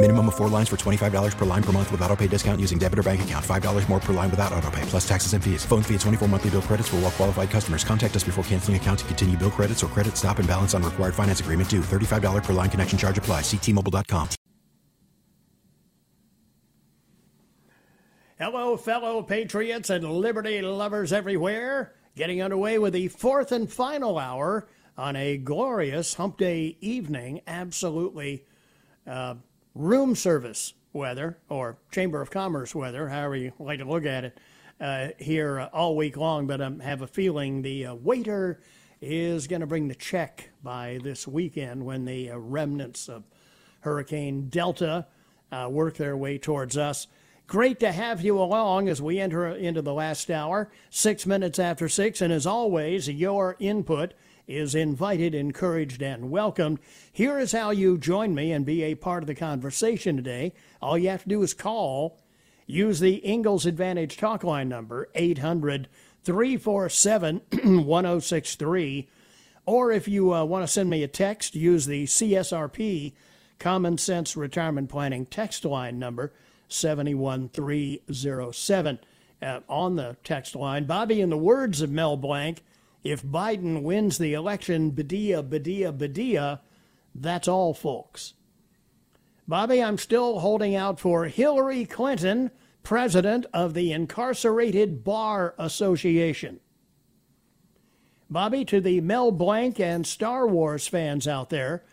Minimum of four lines for $25 per line per month with auto pay discount using debit or bank account. $5 more per line without auto pay, plus taxes and fees. Phone fee at 24 monthly bill credits for all well qualified customers. Contact us before canceling account to continue bill credits or credit stop and balance on required finance agreement due. $35 per line connection charge apply. Ctmobile.com. Hello, fellow patriots and liberty lovers everywhere. Getting underway with the fourth and final hour on a glorious hump day evening. Absolutely uh, room service weather or Chamber of Commerce weather, however you like to look at it, uh, here uh, all week long. But I have a feeling the uh, waiter is going to bring the check by this weekend when the uh, remnants of Hurricane Delta uh, work their way towards us. Great to have you along as we enter into the last hour, six minutes after six. And as always, your input is invited, encouraged, and welcomed. Here is how you join me and be a part of the conversation today. All you have to do is call. Use the Ingalls Advantage talk line number, 800 347 1063. Or if you uh, want to send me a text, use the CSRP Common Sense Retirement Planning text line number, 71307. Uh, on the text line, Bobby, in the words of Mel Blanc, if Biden wins the election, Badia, Badia, Badia, that's all, folks. Bobby, I'm still holding out for Hillary Clinton, president of the Incarcerated Bar Association. Bobby, to the Mel Blanc and Star Wars fans out there,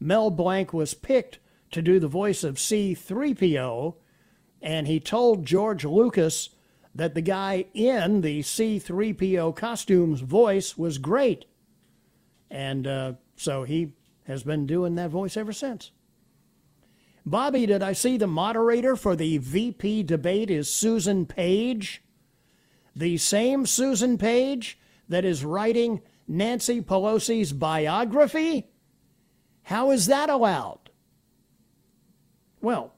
Mel Blanc was picked to do the voice of C3PO, and he told George Lucas that the guy in the C3PO costume's voice was great. And uh, so he has been doing that voice ever since. Bobby, did I see the moderator for the VP debate is Susan Page? The same Susan Page that is writing Nancy Pelosi's biography? How is that allowed? Well,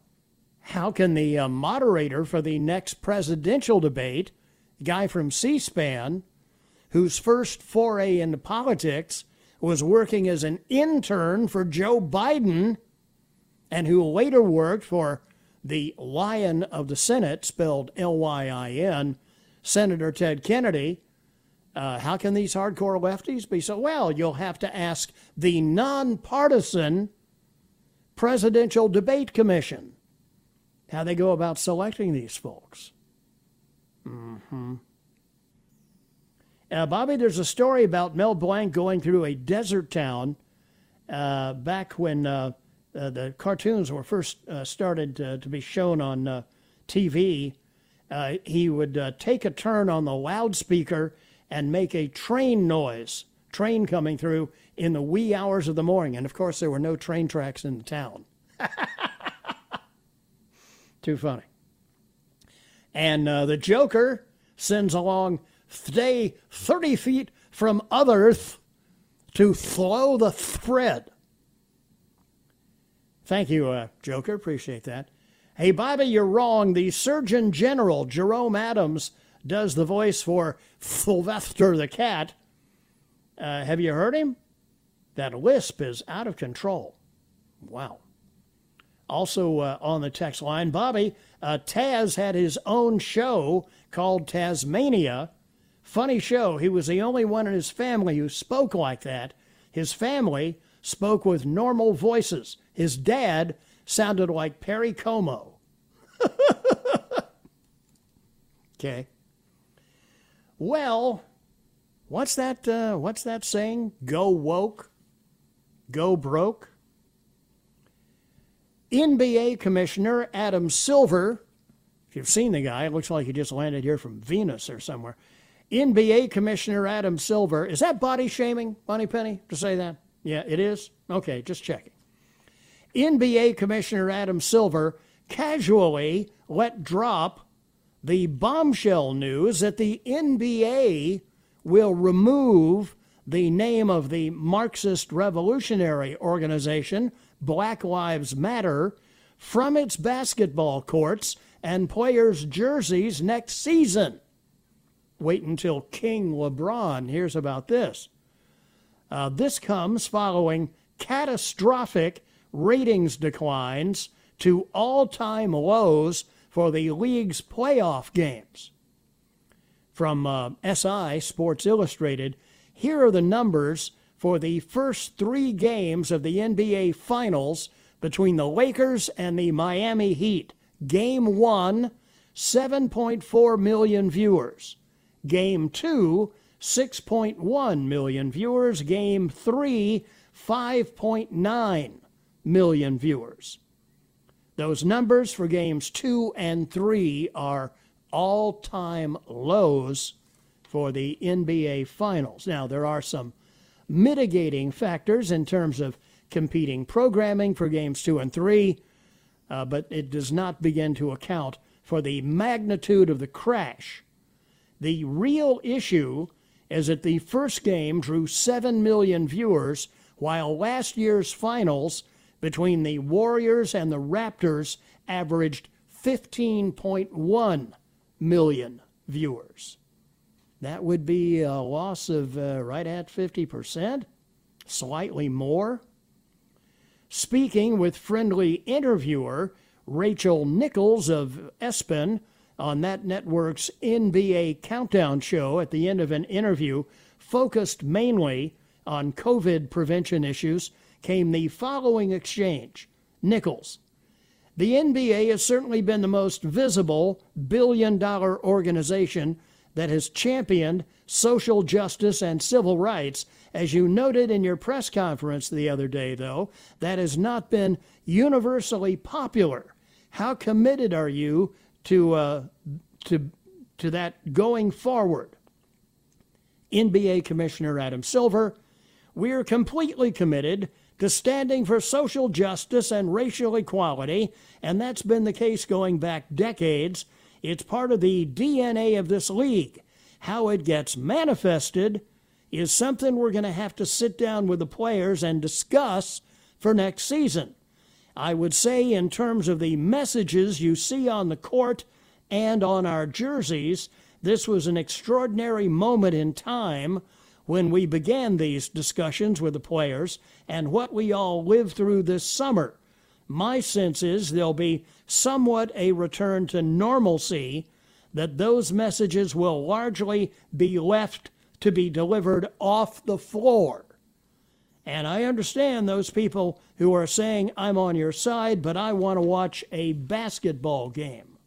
how can the uh, moderator for the next presidential debate, guy from C SPAN, whose first foray into politics was working as an intern for Joe Biden, and who later worked for the Lion of the Senate, spelled L Y I N, Senator Ted Kennedy. Uh, how can these hardcore lefties be so? Well, you'll have to ask the nonpartisan Presidential Debate Commission how they go about selecting these folks. Mm-hmm. Uh, Bobby, there's a story about Mel Blanc going through a desert town uh, back when uh, uh the cartoons were first uh, started to be shown on uh, TV. he would take a turn on the loudspeaker and make a train noise, train coming through in the wee hours of the morning. And of course, there were no train tracks in the town. Too funny. And uh, the Joker sends along stay 30 feet from others to flow the thread. Thank you, uh, Joker. Appreciate that. Hey, Bobby, you're wrong. The Surgeon General, Jerome Adams, does the voice for Sylvester the cat. Uh, have you heard him? That lisp is out of control. Wow. Also uh, on the text line, Bobby, uh, Taz had his own show called Taz-Mania. Funny show. He was the only one in his family who spoke like that. His family spoke with normal voices. His dad sounded like Perry Como. okay. Well, What's that? Uh, what's that saying? Go woke, go broke. NBA Commissioner Adam Silver, if you've seen the guy, it looks like he just landed here from Venus or somewhere. NBA Commissioner Adam Silver, is that body shaming, Moneypenny, to say that? Yeah, it is? Okay, just checking. NBA Commissioner Adam Silver casually let drop the bombshell news that the NBA will remove the name of the Marxist revolutionary organization, Black Lives Matter, from its basketball courts and players' jerseys next season. Wait until King LeBron hears about this. Uh, this comes following catastrophic ratings declines to all time lows for the league's playoff games. From uh, SI, Sports Illustrated, here are the numbers for the first three games of the NBA Finals between the Lakers and the Miami Heat. Game one, 7.4 million viewers. Game two, 6.1 million viewers. Game three, 5.9 million viewers. Those numbers for games two and three are all time lows for the NBA Finals. Now, there are some mitigating factors in terms of competing programming for games two and three, uh, but it does not begin to account for the magnitude of the crash. The real issue is that the first game drew 7 million viewers, while last year's finals between the Warriors and the Raptors averaged 15.1 million viewers. That would be a loss of uh, right at 50%, slightly more. Speaking with friendly interviewer Rachel Nichols of ESPN on that network's NBA Countdown show at the end of an interview focused mainly on COVID prevention issues, came the following exchange Nichols, the NBA has certainly been the most visible billion dollar organization that has championed social justice and civil rights. As you noted in your press conference the other day, though, that has not been universally popular. How committed are you to, uh, to, to that going forward? NBA Commissioner Adam Silver, we are completely committed to standing for social justice and racial equality, and that's been the case going back decades. It's part of the DNA of this league. How it gets manifested is something we're going to have to sit down with the players and discuss for next season. I would say, in terms of the messages you see on the court and on our jerseys, this was an extraordinary moment in time when we began these discussions with the players and what we all lived through this summer. My sense is there'll be somewhat a return to normalcy, that those messages will largely be left to be delivered off the floor. And I understand those people who are saying, I'm on your side, but I want to watch a basketball game.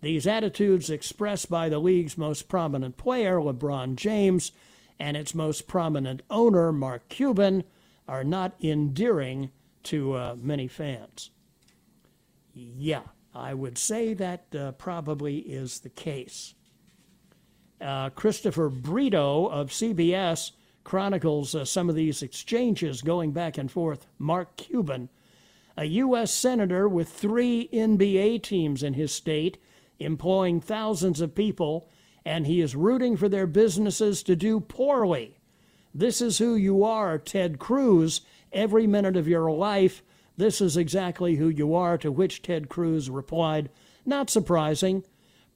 These attitudes expressed by the league's most prominent player, LeBron James, and its most prominent owner, Mark Cuban, are not endearing to uh, many fans. Yeah, I would say that uh, probably is the case. Uh, Christopher Brito of CBS chronicles uh, some of these exchanges going back and forth. Mark Cuban, a U.S. Senator with three NBA teams in his state, employing thousands of people and he is rooting for their businesses to do poorly. This is who you are, Ted Cruz. Every minute of your life, this is exactly who you are, to which Ted Cruz replied, Not surprising.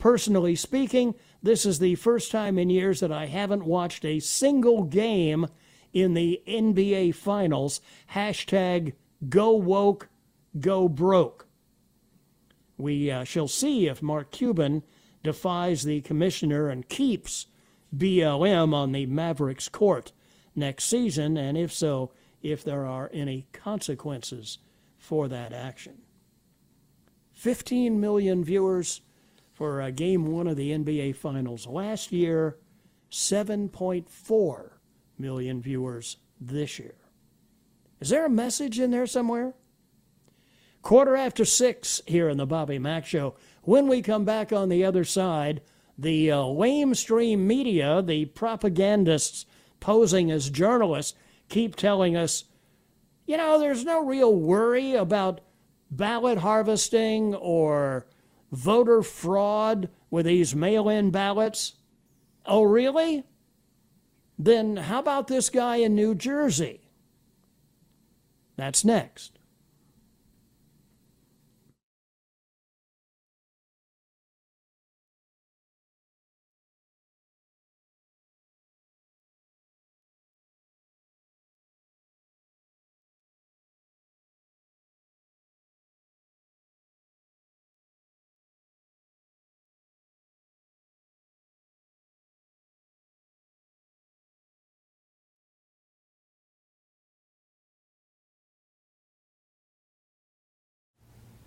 Personally speaking, this is the first time in years that I haven't watched a single game in the NBA Finals. Hashtag go woke, go broke. We uh, shall see if Mark Cuban defies the commissioner and keeps BLM on the Mavericks court next season, and if so, if there are any consequences for that action. 15 million viewers for uh, game one of the NBA Finals last year, 7.4 million viewers this year. Is there a message in there somewhere? Quarter after six here in the Bobby Mack Show. When we come back on the other side, the uh, lamestream media, the propagandists posing as journalists, keep telling us, you know, there's no real worry about ballot harvesting or voter fraud with these mail in ballots. Oh, really? Then how about this guy in New Jersey? That's next.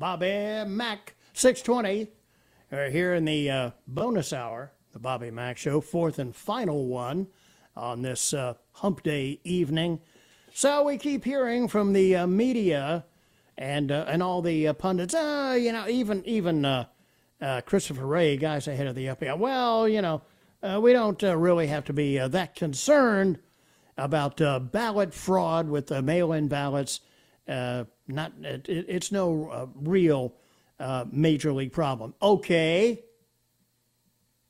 Bobby Mack, 620. We're here in the uh, bonus hour, the Bobby Mack Show, fourth and final one on this uh, hump day evening. So we keep hearing from the uh, media and uh, and all the uh, pundits, uh, you know, even even Christopher Wray, guys ahead of the FBI. Well, you know, we don't really have to be that concerned about ballot fraud with the mail-in ballots uh, not it, it's no uh, real uh, major league problem. Okay.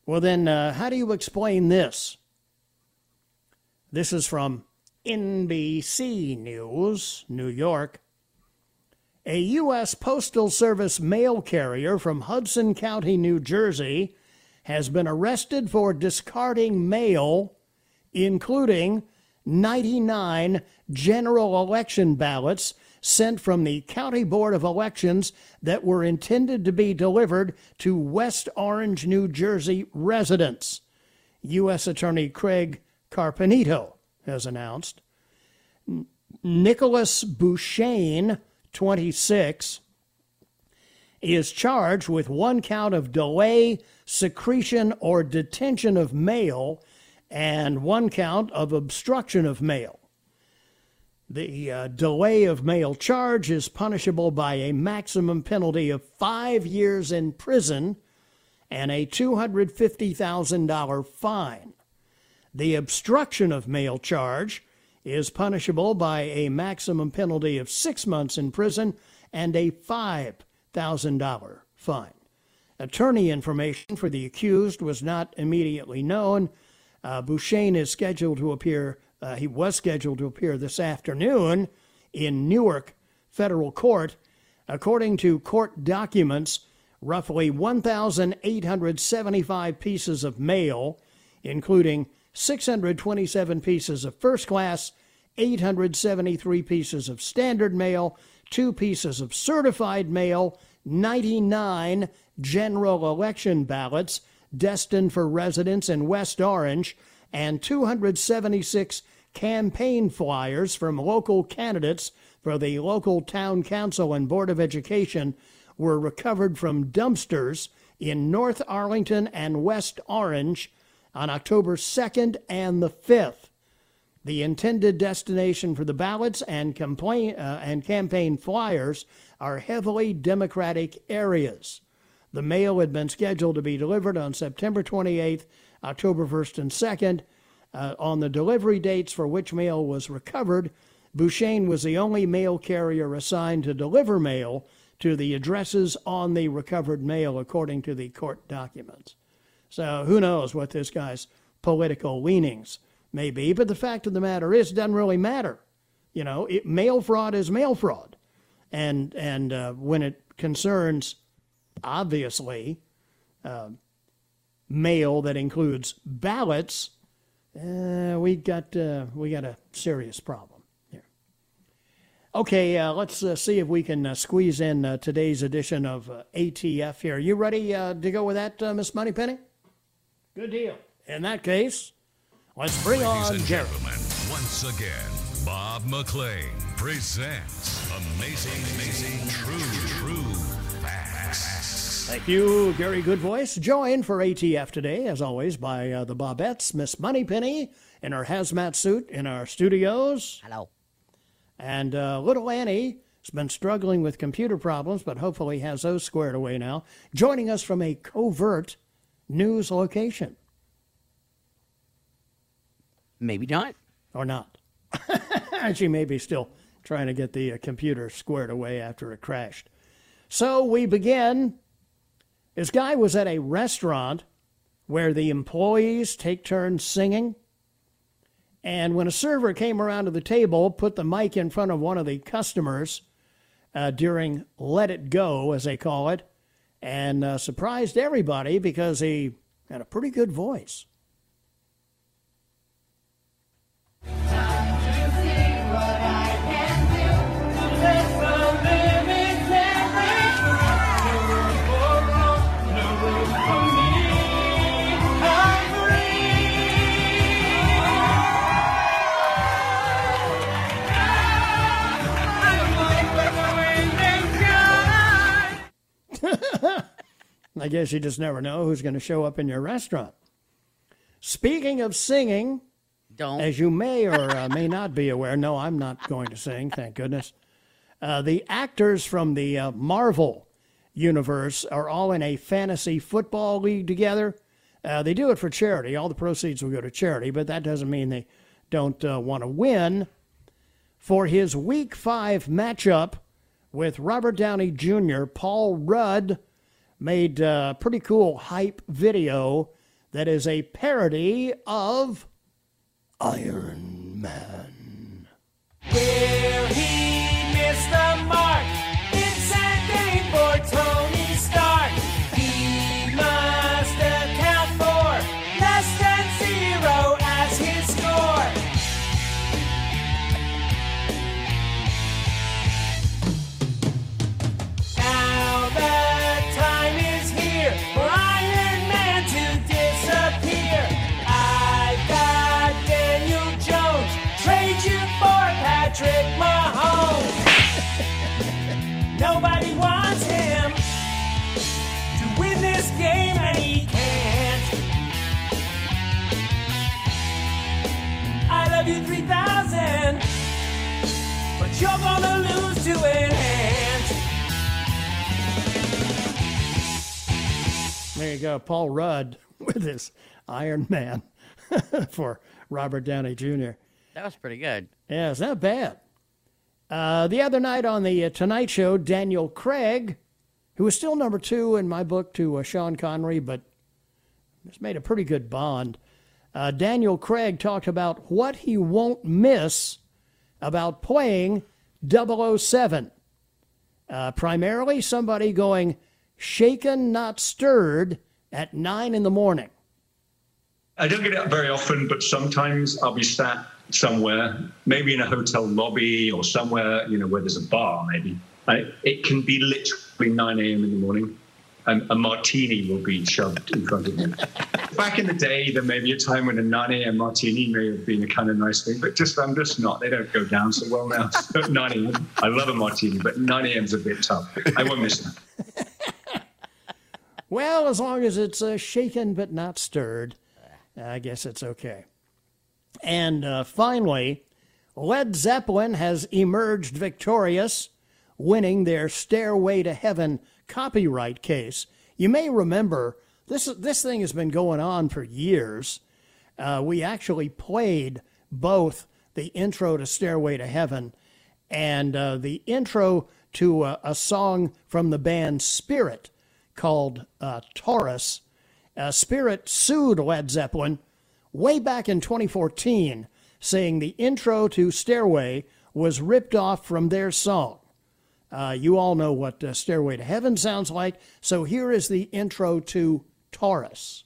Well, then, uh, how do you explain this? This is from NBC News, New York. A U.S. Postal Service mail carrier from Hudson County, New Jersey, has been arrested for discarding mail, including 99 general election ballots sent from the County Board of Elections that were intended to be delivered to West Orange, New Jersey residents. U.S. Attorney Craig Carpenito has announced. Nicholas Beauchene, 26, is charged with one count of delay, secretion, or detention of mail and one count of obstruction of mail. The uh, delay of mail charge is punishable by a maximum penalty of five years in prison and a $250,000 fine. The obstruction of mail charge is punishable by a maximum penalty of six months in prison and a $5,000 fine. Attorney information for the accused was not immediately known. Uh, Beauchene is scheduled to appear uh, he was scheduled to appear this afternoon in Newark federal court. According to court documents, roughly 1,875 pieces of mail, including 627 pieces of first class, 873 pieces of standard mail, two pieces of certified mail, 99 general election ballots destined for residents in West Orange, and 276 campaign flyers from local candidates for the local town council and board of education were recovered from dumpsters in North Arlington and West Orange on October 2nd and the 5th. The intended destination for the ballots and, uh, and campaign flyers are heavily Democratic areas. The mail had been scheduled to be delivered on September 28th, October 1st, and 2nd. Uh, on the delivery dates for which mail was recovered, Beauchene was the only mail carrier assigned to deliver mail to the addresses on the recovered mail, according to the court documents. So who knows what this guy's political leanings may be, but the fact of the matter is, it doesn't really matter. You know, it, mail fraud is mail fraud, and and uh, when it concerns, obviously, uh, mail that includes ballots, uh, we got uh, we got a serious problem here. Okay, uh, let's uh, see if we can squeeze in today's edition of ATF here. You ready to go with that, Miss Moneypenny? Good deal. In that case. Let's bring Ladies on and Jerry. gentlemen, once again, Bob McLean presents Amazing, Amazing, True, True Facts. Thank you, Gary Goodvoice. Joined for ATF today, as always, by uh, the Bobettes, Miss Moneypenny in her hazmat suit in our studios. Hello. And uh, little Annie has been struggling with computer problems, but hopefully has those squared away now. Joining us from a covert news location. Maybe not. Or not. she may be still trying to get the uh, computer squared away after it crashed. So we begin. This guy was at a restaurant where the employees take turns singing. And when a server came around to the table, put the mic in front of one of the customers uh, during Let It Go, as they call it, and uh, surprised everybody because he had a pretty good voice. Guess you just never know who's going to show up in your restaurant. Speaking of singing, Don't. as you may or uh, may not be aware, no, I'm not going to sing, thank goodness. Uh, the actors from the uh, Marvel universe are all in a fantasy football league together. Uh, they do it for charity. All the proceeds will go to charity, but that doesn't mean they don't uh, want to win. For his Week 5 matchup with Robert Downey Jr., Paul Rudd made a pretty cool hype video that is a parody of Iron Man. He the mark? You're gonna lose to enhance. There you go, Paul Rudd with his Iron Man for Robert Downey Jr. That was pretty good. Yeah, it's not bad. Uh, the other night on the uh, Tonight Show, Daniel Craig, who was still number two in my book to uh, Sean Connery, but has made a pretty good bond. Uh, Daniel Craig talked about what he won't miss about playing 007. Uh, primarily, somebody going shaken, not stirred at nine in the morning. I don't get it very often, but sometimes I'll be sat somewhere, maybe in a hotel lobby or somewhere, you know, where there's a bar, maybe. I, it can be literally 9 a.m. in the morning, and a martini will be shoved in front of me. Back in the day, there may be a time when a 9 a.m. martini may have been a kind of nice thing, but just I'm just not. They don't go down so well now. 9 a.m. I love a martini, but 9 a.m. is a bit tough. I won't miss that. Well, as long as it's uh, shaken but not stirred, I guess it's okay. And uh, finally, Led Zeppelin has emerged victorious, winning their Stairway to Heaven copyright case. You may remember this, this thing has been going on for years. Uh, we actually played both the intro to Stairway to Heaven and uh, the intro to a, a, song from the band Spirit called uh, Taurus. Uh, Spirit sued Led Zeppelin way back in 2014, saying the intro to Stairway was ripped off from their song. Uh, you all know what uh, Stairway to Heaven sounds like, so here is the intro to Taurus.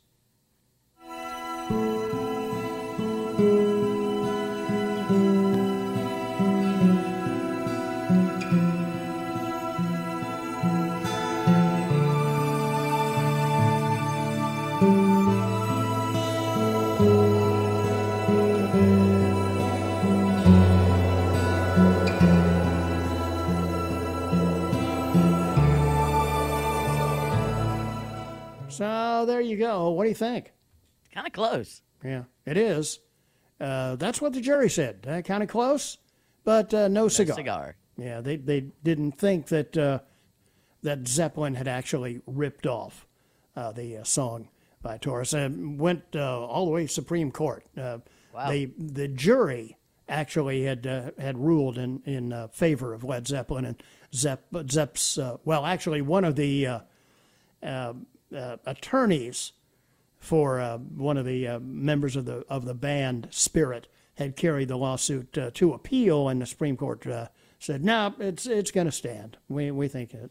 There you go. What do you think? Kind of close. Yeah, it is. Uh, that's what the jury said. Uh, kind of close, but uh, no, no cigar. cigar. Yeah, they they didn't think that uh, that Zeppelin had actually ripped off uh, the uh, song by Taurus and went all the way to Supreme Court. wow. They the jury actually had had ruled in in favor of Led Zeppelin and Zepp Zepp's well actually one of the uh, attorneys for uh, one of the uh, members of the of the band Spirit had carried the lawsuit uh, to appeal, and the Supreme Court uh, said, "No, it's it's going to stand. We we think it."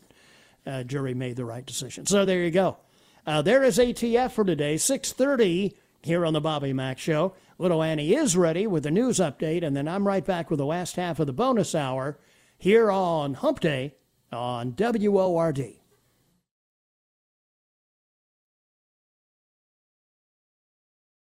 Uh, jury made the right decision. So there you go. there is ATF for today, 6:30 here on the Bobby Mack Show. Little Annie is ready with the news update, and then I'm right back with the last half of the bonus hour here on Hump Day on WORD.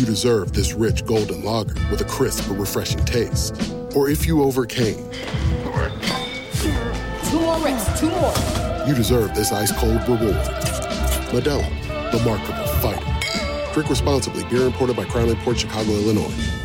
you deserve this rich golden lager with a crisp but refreshing taste. Or if you overcame. Two more reps, two more. You deserve this ice cold reward. Modelo, the Markable Fighter. Drink responsibly. Beer imported by Crown Imports Chicago, Illinois.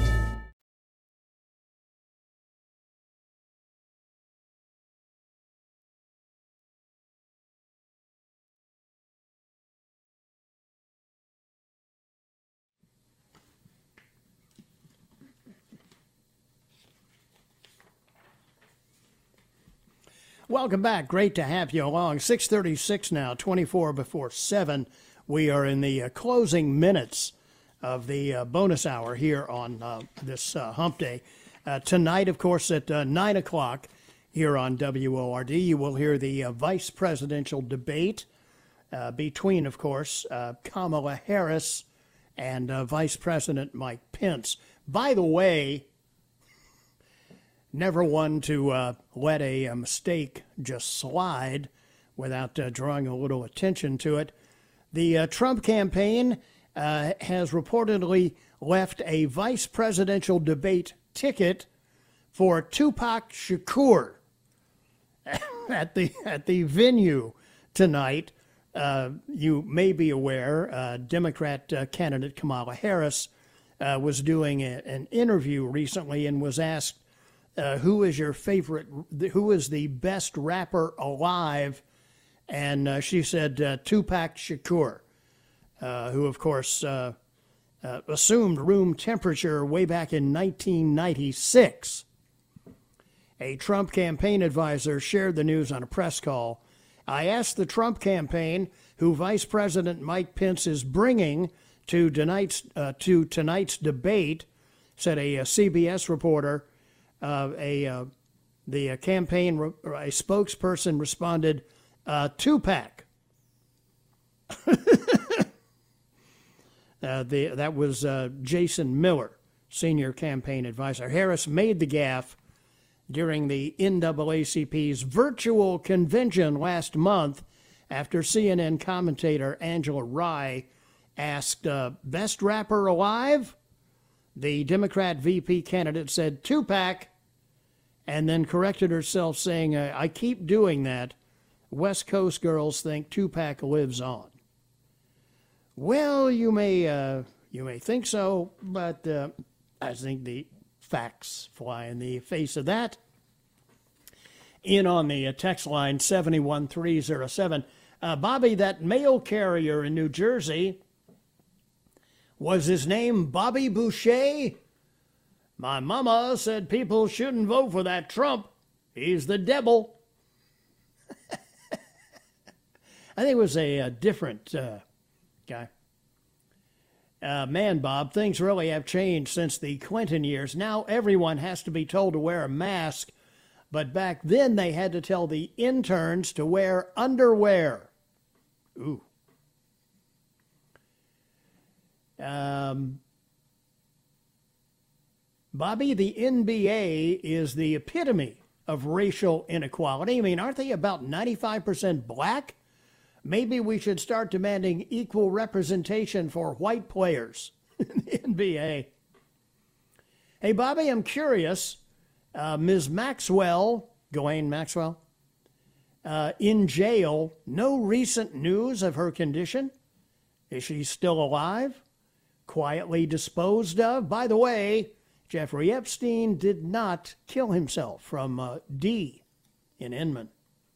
Welcome back. Great to have you along. 636 now, 24 before 7. We are in the uh, closing minutes of the uh, bonus hour here on uh, this uh, hump day. Uh, tonight, of course, at uh, 9 o'clock here on WORD, you will hear the vice presidential debate between, of course, Kamala Harris and Vice President Mike Pence. By the way, never one to uh, let a, a, mistake just slide without uh, drawing a little attention to it. The uh, Trump campaign uh, has reportedly left a vice presidential debate ticket for Tupac Shakur at the at the venue tonight. Uh, you may be aware, uh, Democrat candidate Kamala Harris was doing a, an interview recently and was asked uh, who is your favorite, who is the best rapper alive? And uh, she said uh, Tupac Shakur, uh, who, of course, uh, assumed room temperature way back in 1996. A Trump campaign advisor shared the news on a press call. I asked the Trump campaign who Vice President Mike Pence is bringing to tonight's, to tonight's debate, said a, a CBS reporter. Uh, a uh, the uh, campaign re- a spokesperson responded, uh, Tupac. Uh, the, that was uh, Jason Miller, senior campaign advisor. Harris made the gaffe during the NAACP's virtual convention last month after CNN commentator Angela Rye asked, Best rapper alive? The Democrat VP candidate said Tupac and then corrected herself, saying, I keep doing that. West Coast girls think Tupac lives on. Well, you may uh, you may think so, but uh, I think the facts fly in the face of that. In on the uh, text line 71307. Uh, Bobby, that mail carrier in New Jersey, was his name Bobby Boucher? My mama said people shouldn't vote for that Trump. He's the devil. I think it was a, a different uh, guy. Uh, man, Bob, things really have changed since the Clinton years. Now everyone has to be told to wear a mask, but back then they had to tell the interns to wear underwear. Ooh. Um, Bobby, the NBA is the epitome of racial inequality. I mean, aren't they about 95% black? Maybe we should start demanding equal representation for white players in the NBA. Hey, Bobby, I'm curious. Uh, Ms. Maxwell, Ghislaine Maxwell, uh, in jail. No recent news of her condition. Is she still alive? Quietly disposed of? By the way, Jeffrey Epstein did not kill himself from uh, D in Inman.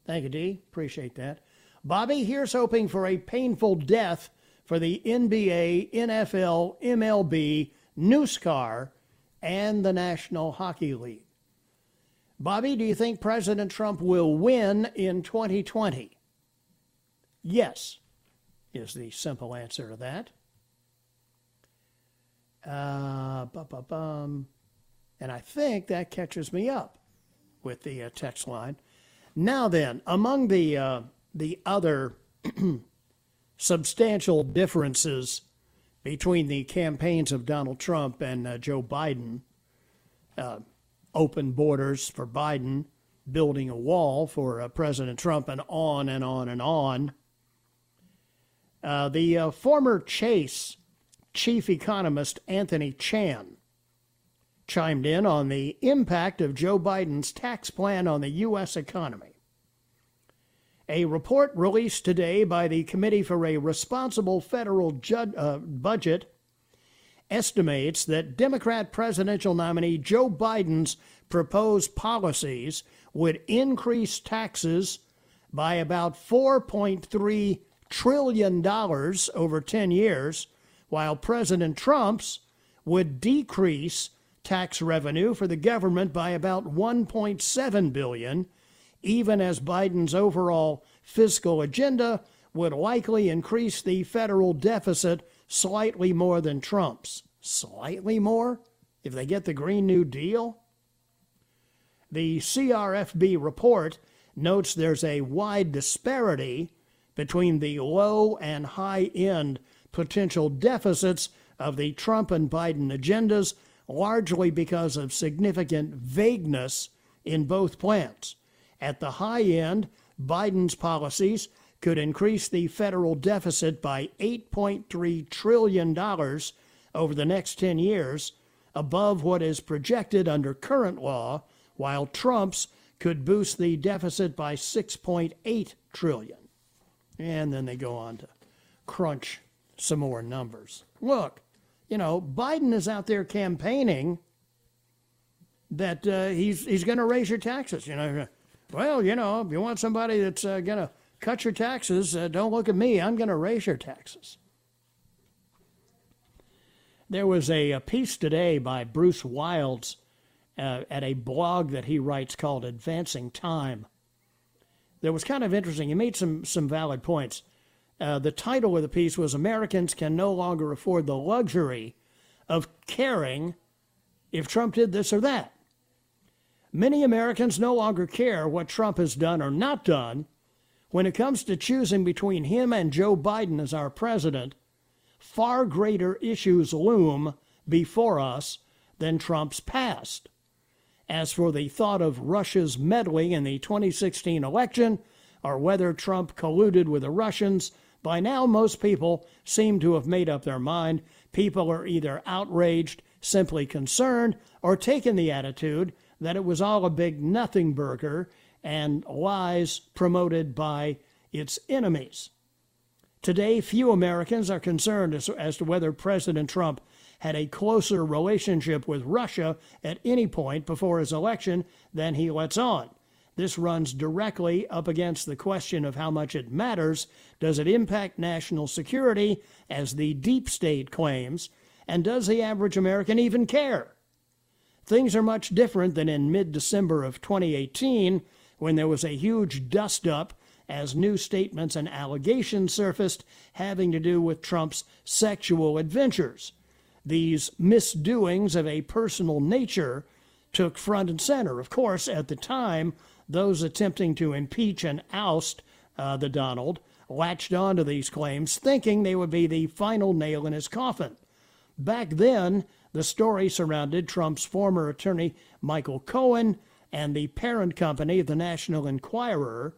Thank you, D. Appreciate that. Bobby, here's hoping for a painful death for the NBA, NFL, MLB, NASCAR, and the National Hockey League. Bobby, do you think President Trump will win in 2020? Yes, is the simple answer to that. Uh, bum. And I think that catches me up with the uh, text line. Now then, among the uh, the other substantial differences between the campaigns of Donald Trump and uh, Joe Biden, uh, open borders for Biden, building a wall for uh, President Trump, and on and on and on. Uh, the former Chase chief economist Anthony Chan chimed in on the impact of Joe Biden's tax plan on the U.S. economy. A report released today by the Committee for a Responsible Federal uh, Budget estimates that Democrat presidential nominee Joe Biden's proposed policies would increase taxes by about $4.3 trillion over 10 years, while President Trump's would decrease tax revenue for the government by about 1.7 billion even as Biden's overall fiscal agenda would likely increase the federal deficit slightly more than Trump's. Slightly more? If they get the Green New Deal? The CRFB report notes there's a wide disparity between the low and high end potential deficits of the Trump and Biden agendas, largely because of significant vagueness in both plans. At the high end, Biden's policies could increase the federal deficit by $8.3 trillion over the next 10 years, above what is projected under current law, while Trump's could boost the deficit by 6.8 trillion. And then they go on to crunch some more numbers. Look, you know, Biden is out there campaigning that uh, he's he's going to raise your taxes. You know, well, you know, if you want somebody that's uh, going to cut your taxes, uh, don't look at me. I'm going to raise your taxes. There was a, a piece today by Bruce Wilds uh, at a blog that he writes called Advancing Time. That was kind of interesting. He made some some valid points. Uh, the title of the piece was Americans Can No Longer Afford the Luxury of Caring if Trump did this or that. Many Americans no longer care what Trump has done or not done. When it comes to choosing between him and Joe Biden as our president, far greater issues loom before us than Trump's past. As for the thought of Russia's meddling in the 2016 election, or whether Trump colluded with the Russians, by now most people seem to have made up their mind. People are either outraged, simply concerned, or taken the attitude that it was all a big nothing burger and lies promoted by its enemies. Today, few Americans are concerned as, as, to whether President Trump had a closer relationship with Russia at any point before his election than he lets on. This runs directly up against the question of how much it matters. Does it impact national security, as the deep state claims? And does the average American even care? Things are much different than in mid December of 2018 when there was a huge dust up as new statements and allegations surfaced having to do with Trump's sexual adventures. These misdoings of a personal nature took front and center. Of course, at the time, those attempting to impeach and oust uh, the Donald latched onto these claims, thinking they would be the final nail in his coffin. Back then, the story surrounded Trump's former attorney, Michael Cohen, and the parent company, the National Enquirer,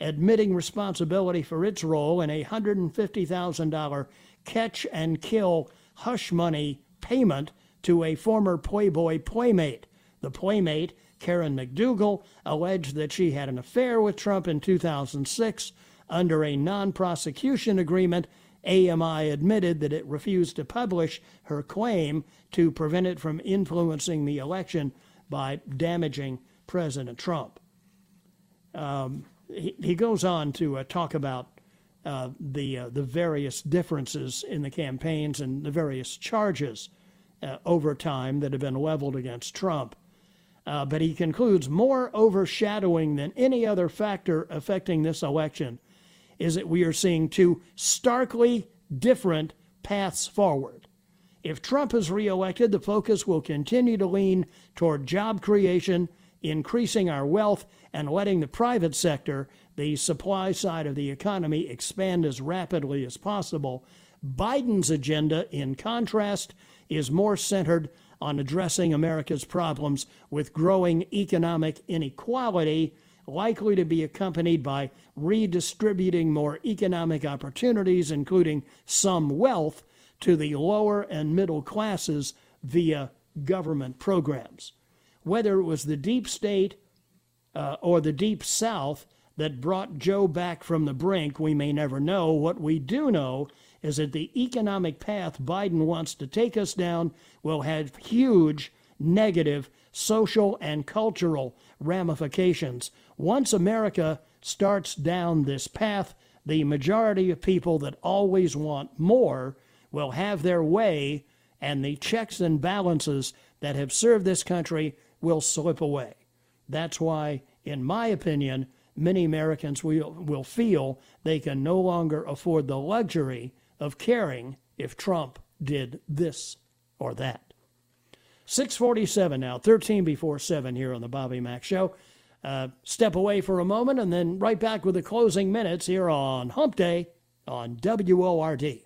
admitting responsibility for its role in a $150,000 catch and kill hush money payment to a former Playboy playmate. The playmate, Karen McDougal, alleged that she had an affair with Trump in 2006 under a non prosecution agreement. AMI admitted that it refused to publish her claim to prevent it from influencing the election by damaging President Trump. Um, he, he goes on to uh, talk about uh, the uh, the various differences in the campaigns and the various charges uh, over time that have been leveled against Trump. Uh, but he concludes more overshadowing than any other factor affecting this election is that we are seeing two starkly different paths forward. If Trump is reelected, the focus will continue to lean toward job creation, increasing our wealth, and letting the private sector, the supply side of the economy, expand as rapidly as possible. Biden's agenda, in contrast, is more centered on addressing America's problems with growing economic inequality, likely to be accompanied by redistributing more economic opportunities, including some wealth, to the lower and middle classes via government programs. Whether it was the deep state uh, or the deep south that brought Joe back from the brink, we may never know. What we do know is that the economic path Biden wants to take us down will have huge negative social and cultural ramifications. Once America starts down this path, the majority of people that always want more will have their way, and the checks and balances that have served this country will slip away. That's why, in my opinion, many Americans will, will feel they can no longer afford the luxury of caring if Trump did this or that. 647 now, 13 before 7 here on the Bobby Mack Show. Uh, step away for a moment and then right back with the closing minutes here on Hump Day on WORD.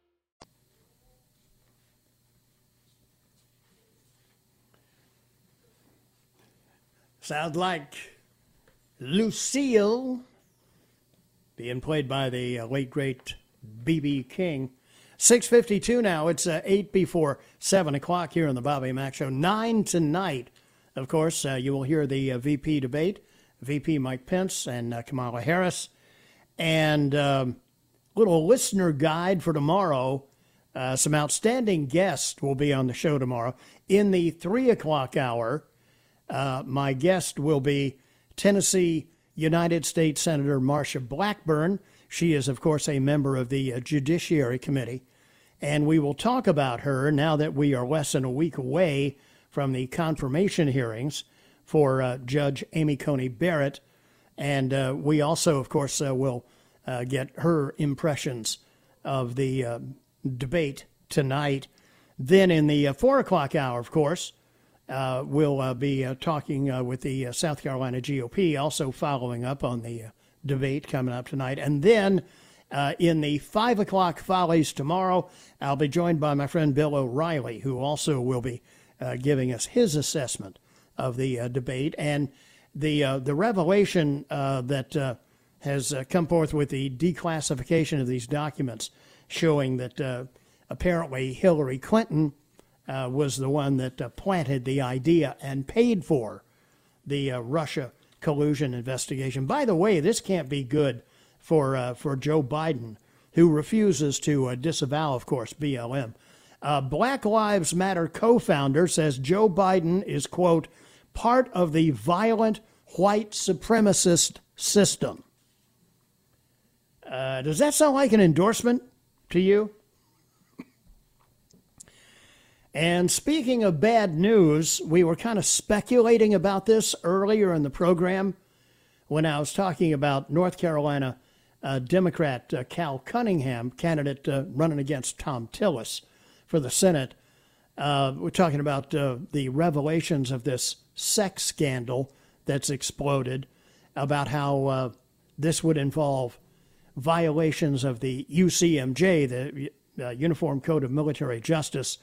Sounds like Lucille being played by the uh, late great BB King. 6:52 now. It's uh, eight before seven o'clock here on the Bobby Mack Show. Nine tonight. Of course, uh, you will hear the uh, VP debate, VP Mike Pence and uh, Kamala Harris, and um, little listener guide for tomorrow. Uh, some outstanding guests will be on the show tomorrow. In the three o'clock hour, uh, my guest will be Tennessee United States Senator Marsha Blackburn. She is, of course, a member of the uh, Judiciary Committee. And we will talk about her now that we are less than a week away from the confirmation hearings for uh, Judge Amy Coney Barrett. And uh, we also, of course, uh, will uh, get her impressions of the uh, debate tonight. Then in the four o'clock hour, of course, uh, we'll uh, be uh, talking with the South Carolina GOP, also following up on the debate coming up tonight. And then uh, in the five o'clock follies tomorrow, I'll be joined by my friend Bill O'Reilly, who also will be uh, giving us his assessment of the uh, debate and the the revelation that has come forth with the declassification of these documents, showing that apparently Hillary Clinton uh, was the one that uh, planted the idea and paid for the uh, Russia collusion investigation. By the way, this can't be good for uh, for Joe Biden, who refuses to uh, disavow, of course, BLM. Uh, Black Lives Matter co-founder says Joe Biden is quote part of the violent white supremacist system. Does that sound like an endorsement to you? And speaking of bad news, we were kind of speculating about this earlier in the program when I was talking about North Carolina uh, Democrat uh, Cal Cunningham, candidate uh, running against Thom Tillis for the Senate. Uh, we're talking about uh, the revelations of this sex scandal that's exploded, about how uh, this would involve violations of the UCMJ, the Uniform Code of Military Justice.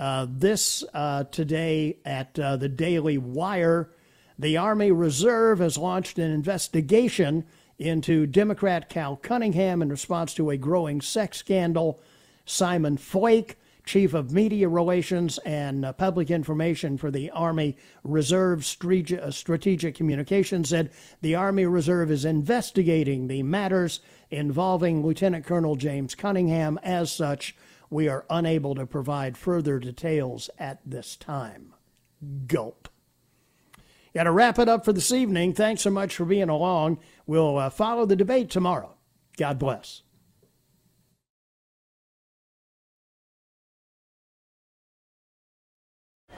Uh, this uh, today at uh, the Daily Wire, the Army Reserve has launched an investigation into Democrat Cal Cunningham in response to a growing sex scandal. Simon Flake, Chief of Media Relations and uh, Public Information for the Army Reserve uh, Strategic Communications, said the Army Reserve is investigating the matters involving Lieutenant Colonel James Cunningham. As such, we are unable to provide further details at this time. Gulp. Got to wrap it up for this evening. Thanks so much for being along. We'll uh, follow the debate tomorrow. God bless.